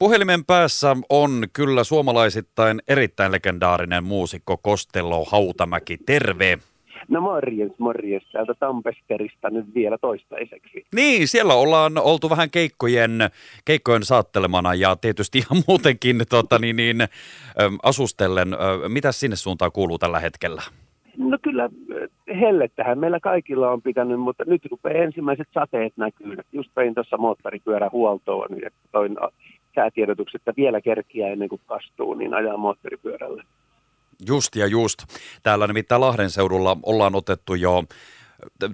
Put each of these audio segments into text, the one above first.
Puhelimen päässä on kyllä suomalaisittain erittäin legendaarinen muusikko Kostello Hautamäki. Terve! No morjens, morjens. Täältä Tampeskerista nyt vielä toistaiseksi. Niin, siellä ollaan oltu vähän keikkojen, keikkojen saattelemana ja tietysti ihan muutenkin tota, niin, niin, asustellen. Mitä sinne suuntaan kuuluu tällä hetkellä? No kyllä hellettähän meillä kaikilla on pitänyt, mutta nyt rupeaa ensimmäiset sateet näkyy. Just pein tuossa moottoripyörähuoltoon ja toin säätiedotukset, että vielä kerkiä ennen kuin kastuu, niin ajaa moottoripyörällä. Just ja just. Täällä nimittäin Lahden seudulla ollaan otettu jo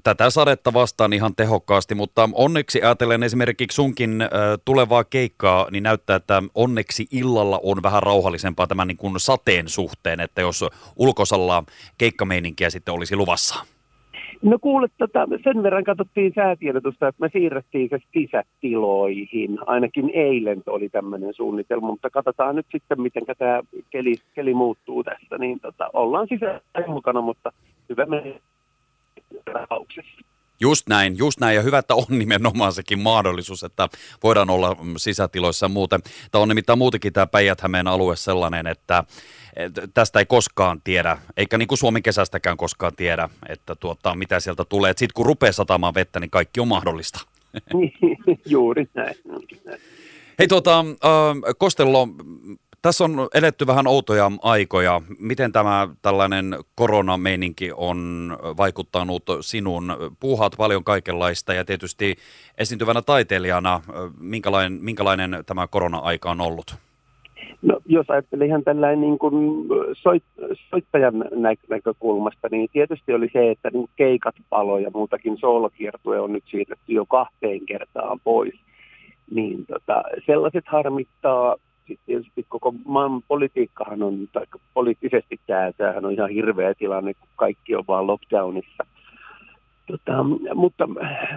tätä sadetta vastaan ihan tehokkaasti, mutta onneksi ajatellen esimerkiksi sunkin tulevaa keikkaa, niin näyttää, että onneksi illalla on vähän rauhallisempaa tämän niin kuin sateen suhteen, että jos ulkosalla keikkameininkiä sitten olisi luvassa. No kuule, tota, sen verran katsottiin säätiedotusta, että me siirrettiin se sisätiloihin. Ainakin eilen oli tämmöinen suunnitelma, mutta katsotaan nyt sitten, miten tämä keli, keli muuttuu tässä. Niin tota, ollaan sisällä mukana, mutta hyvä menee Just näin, just näin. Ja hyvä, että on nimenomaan sekin mahdollisuus, että voidaan olla sisätiloissa muuten. Tämä on nimittäin muutenkin tämä päijät alue sellainen, että tästä ei koskaan tiedä, eikä niin kuin Suomen kesästäkään koskaan tiedä, että tuota, mitä sieltä tulee. Sitten kun rupeaa satamaan vettä, niin kaikki on mahdollista. Juuri näin. Hei tuota, äh, Kostello, tässä on eletty vähän outoja aikoja. Miten tämä tällainen koronameininki on vaikuttanut sinun? Puuhaat paljon kaikenlaista ja tietysti esiintyvänä taiteilijana, minkälainen, minkälainen tämä korona-aika on ollut? No, jos ajattelee ihan tällainen niin kuin soit, soittajan näkökulmasta, niin tietysti oli se, että niin keikat palo ja muutakin soolokiertue on nyt siirretty jo kahteen kertaan pois. Niin tota, sellaiset harmittaa sitten tietysti koko maan politiikkahan on, tai poliittisesti tämä, tämähän on ihan hirveä tilanne, kun kaikki on vaan lockdownissa. Tota, mutta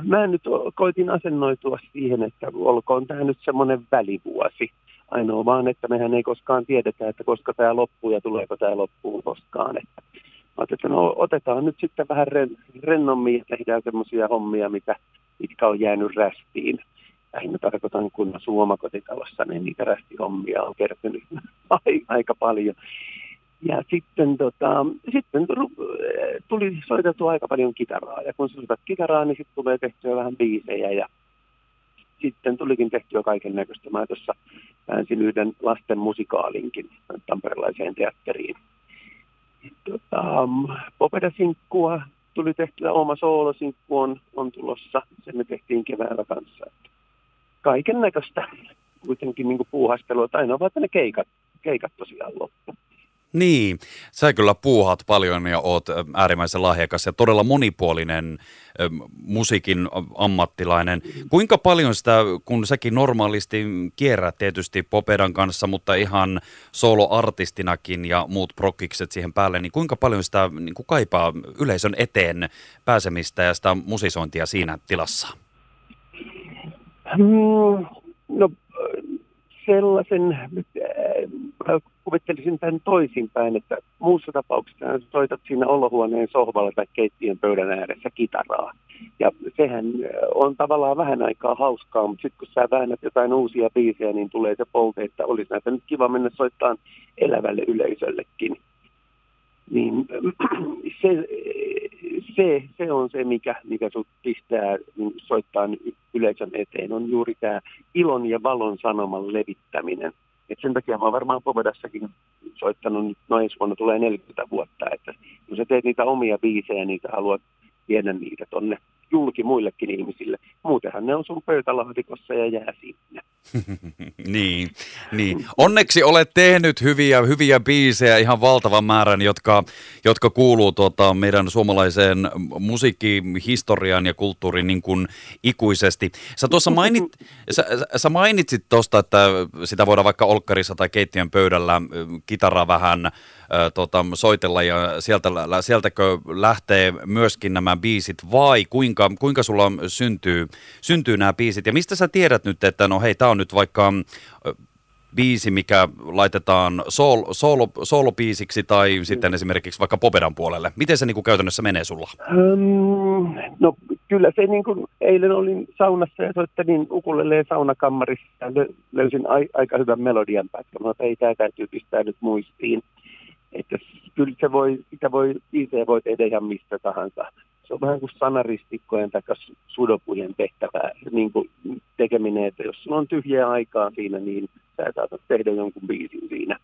mä nyt koitin asennoitua siihen, että olkoon tämä nyt semmoinen välivuosi. Ainoa vaan, että mehän ei koskaan tiedetä, että koska tämä loppuu ja tuleeko tämä loppuun koskaan. Että, että no, otetaan nyt sitten vähän ren, rennommin ja tehdään semmoisia hommia, mitä, mitkä on jäänyt rästiin lähinnä tarkoitan, kun suomakotitalossa, niin niitä rästihommia on kertynyt aika paljon. Ja sitten, tota, sitten tuli soitettu aika paljon kitaraa. Ja kun soitat kitaraa, niin sitten tulee tehtyä vähän biisejä. Ja sitten tulikin tehtyä kaiken näköistä. Mä tuossa pääsin yhden lasten musikaalinkin tamperelaiseen teatteriin. Tota, Popeda-sinkkua tuli tehtyä, oma soolosinkku on, on tulossa. Sen me tehtiin keväällä kanssa. Että kaiken näköistä kuitenkin niin puuhastelua. Tai ainoa vaan, ne keikat, keikat tosiaan loppu. Niin, sä kyllä puuhaat paljon ja oot äärimmäisen lahjakas ja todella monipuolinen musiikin ammattilainen. Kuinka paljon sitä, kun säkin normaalisti kierrät tietysti Popedan kanssa, mutta ihan soloartistinakin ja muut prokkikset siihen päälle, niin kuinka paljon sitä niin kuin kaipaa yleisön eteen pääsemistä ja sitä musisointia siinä tilassa? Mm, no sellaisen, äh, kuvittelisin tämän toisinpäin, että muussa tapauksessa soitat siinä olohuoneen sohvalla tai keittiön pöydän ääressä kitaraa. Ja sehän äh, on tavallaan vähän aikaa hauskaa, mutta sitten kun sä väännät jotain uusia biisejä, niin tulee se polte, että olisi näitä nyt kiva mennä soittamaan elävälle yleisöllekin. Niin se, se, se on se, mikä, mikä sut pistää niin soittaa yleisön eteen, on juuri tämä ilon ja valon sanoman levittäminen. Et sen takia mä oon varmaan Povedassakin soittanut, nyt no ensi vuonna tulee 40 vuotta, että kun sä teet niitä omia biisejä, niin sä haluat viedä niitä tonne julki muillekin ihmisille. Muutenhan ne on sun pöytälaatikossa ja jää sinne. niin, niin. Onneksi olet tehnyt hyviä, hyviä biisejä, ihan valtavan määrän, jotka, jotka kuuluu tuota, meidän suomalaiseen musiikkihistoriaan ja kulttuuriin niin kuin ikuisesti. Sä tuossa mainit, sä, sä mainitsit tuosta, että sitä voidaan vaikka olkkarissa tai keittiön pöydällä kitaraa vähän tota, soitella ja sieltä, sieltäkö lähtee myöskin nämä biisit vai kuinka, kuinka sulla syntyy, syntyy nämä biisit ja mistä sä tiedät nyt, että no hei, tämä on nyt vaikka biisi, mikä laitetaan soolo, soolobiisiksi tai sitten esimerkiksi vaikka Popedan puolelle? Miten se niin kuin käytännössä menee sulla? Um, no kyllä se niin kuin eilen olin saunassa ja soittelin ukulelleen saunakammarissa ja löysin a- aika hyvän melodian pätkän. Mutta ei tämä täytyy pistää nyt muistiin. Että kyllä se voi, sitä voi, voi tehdä ihan mistä tahansa. Se on vähän kuin sanaristikkojen tai sudopujen tehtävä niin kuin tekeminen, että jos sulla on tyhjää aikaa siinä, niin sä saatat tehdä jonkun biisin siinä.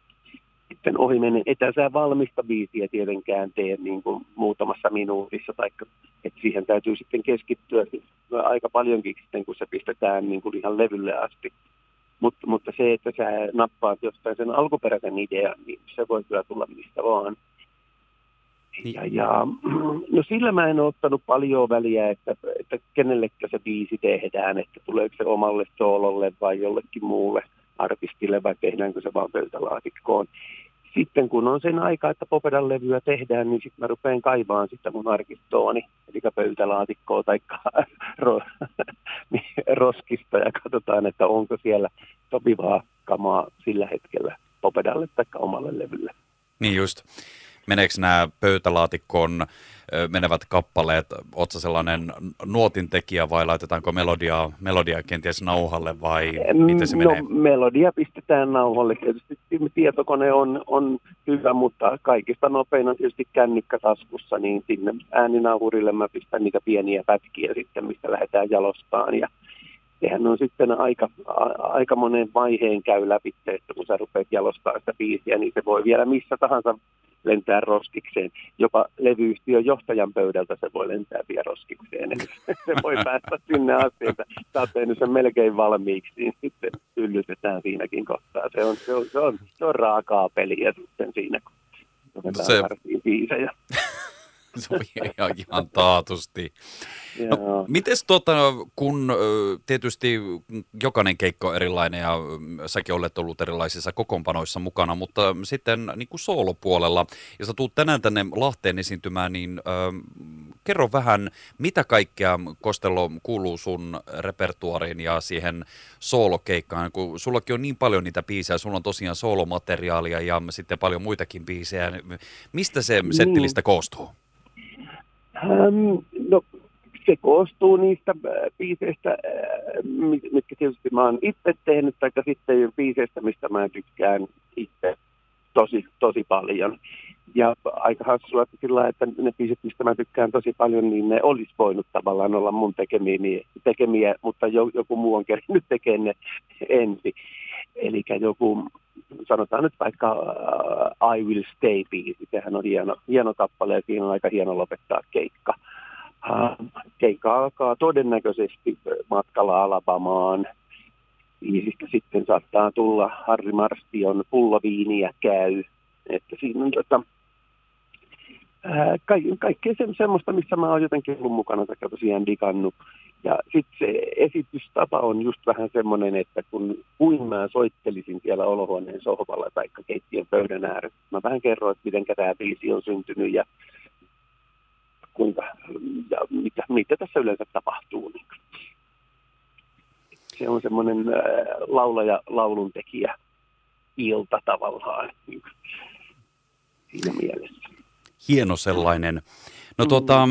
Sitten ohi menen, että sä valmista biisiä tietenkään tee niin kuin muutamassa minuutissa, tai että siihen täytyy sitten keskittyä aika paljonkin sitten, kun se pistetään niin kuin ihan levylle asti. Mutta, mutta se, että sä nappaat jostain sen alkuperäisen idean, niin se voi kyllä tulla mistä vaan. Niin. Ja, ja, no sillä mä en ole ottanut paljon väliä, että, että kenellekä se biisi tehdään, että tuleeko se omalle soololle vai jollekin muulle artistille vai tehdäänkö se vaan pöytälaatikkoon. Sitten kun on sen aika, että Popedan levyä tehdään, niin sitten mä rupean kaivaan sitä mun arkistooni, eli pöytälaatikkoa tai roskista ja katsotaan, että onko siellä sopivaa kamaa sillä hetkellä Popedalle tai omalle levylle. Niin just meneekö nämä pöytälaatikkoon menevät kappaleet, ootko sellainen nuotintekijä vai laitetaanko melodia, melodia kenties nauhalle vai miten se no, menee? melodia pistetään nauhalle. Tietysti tietokone on, on hyvä, mutta kaikista nopein on tietysti kännykkä taskussa, niin sinne ääninauhurille mä pistän niitä pieniä pätkiä sitten, mistä lähdetään jalostaan ja sehän on sitten aika, aika monen vaiheen käy läpi, että kun sä rupeat jalostaa sitä biisiä, niin se voi vielä missä tahansa lentää roskikseen. Jopa levyyhtiön johtajan pöydältä se voi lentää vielä roskikseen. Eli se voi päästä sinne asti, että sä oot tehnyt sen melkein valmiiksi, niin sitten yllytetään siinäkin kohtaa. Se on, se on, se on, se on raakaa peliä sitten siinä, kun no se... biisejä. se on ihan, ihan taatusti. No, miten tuota, kun tietysti jokainen keikko on erilainen ja säkin olet ollut erilaisissa kokoonpanoissa mukana, mutta sitten niin kuin soolopuolella, ja sä tuut tänään tänne Lahteen esiintymään, niin äh, kerro vähän, mitä kaikkea Kostello kuuluu sun repertuariin ja siihen soolokeikkaan, kun sullakin on niin paljon niitä biisejä, sulla on tosiaan soolomateriaalia ja sitten paljon muitakin biisejä. Mistä se niin. settilistä koostuu? No se koostuu niistä äh, biiseistä, äh, mitkä tietysti mä oon itse tehnyt, tai sitten biiseistä, mistä mä tykkään itse tosi, tosi paljon. Ja aika hassua että sillä että ne biisit, mistä mä tykkään tosi paljon, niin ne olisi voinut tavallaan olla mun tekemiä, tekemiä mutta joku muu on kerännyt tekemään ne ensin. Eli joku, sanotaan nyt vaikka uh, I Will Stay-biisi, sehän on hieno, hieno kappale ja siinä on aika hieno lopettaa keikka. Uh, keikka alkaa todennäköisesti matkalla Alabamaan. Biisistä sitten saattaa tulla Harri Marstion pulloviiniä käy. Että siinä on tota, ka- kaikkea se, semmoista, missä mä oon jotenkin ollut mukana tai tosiaan digannut. Ja sitten se esitystapa on just vähän semmoinen, että kun kuin mä soittelisin siellä olohuoneen sohvalla tai keittiön pöydän ääressä, mä vähän kerron, että miten tämä biisi on syntynyt ja kuinka, ja mitä, mitä tässä yleensä tapahtuu. Niin. Se on semmoinen äh, laulaja, lauluntekijä ilta tavallaan niin. siinä mielessä. Hieno sellainen. No tuota,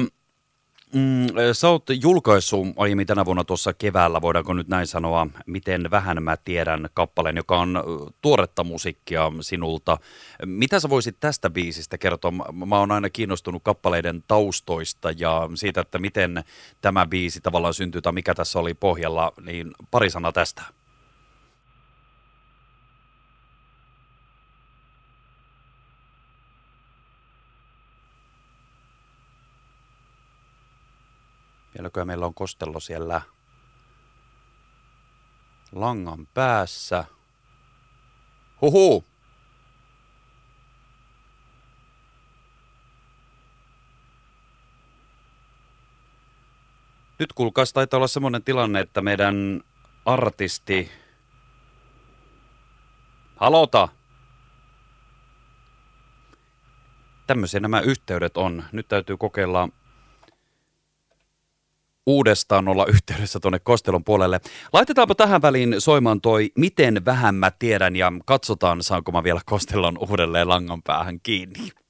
Mm, sä oot julkaissut aiemmin tänä vuonna tuossa keväällä, voidaanko nyt näin sanoa, miten vähän mä tiedän kappaleen, joka on tuoretta musiikkia sinulta. Mitä sä voisit tästä biisistä kertoa? Mä oon aina kiinnostunut kappaleiden taustoista ja siitä, että miten tämä biisi tavallaan syntyy tai mikä tässä oli pohjalla, niin pari sanaa tästä. Vieläkö meillä on kostello siellä langan päässä? Huhu! Nyt kuulkaas taitaa olla semmoinen tilanne, että meidän artisti... Halota! Tämmöisiä nämä yhteydet on. Nyt täytyy kokeilla uudestaan olla yhteydessä tuonne Kostelon puolelle. Laitetaanpa tähän väliin soimaan toi Miten vähän mä tiedän ja katsotaan saanko mä vielä Kostelon uudelleen langan päähän kiinni.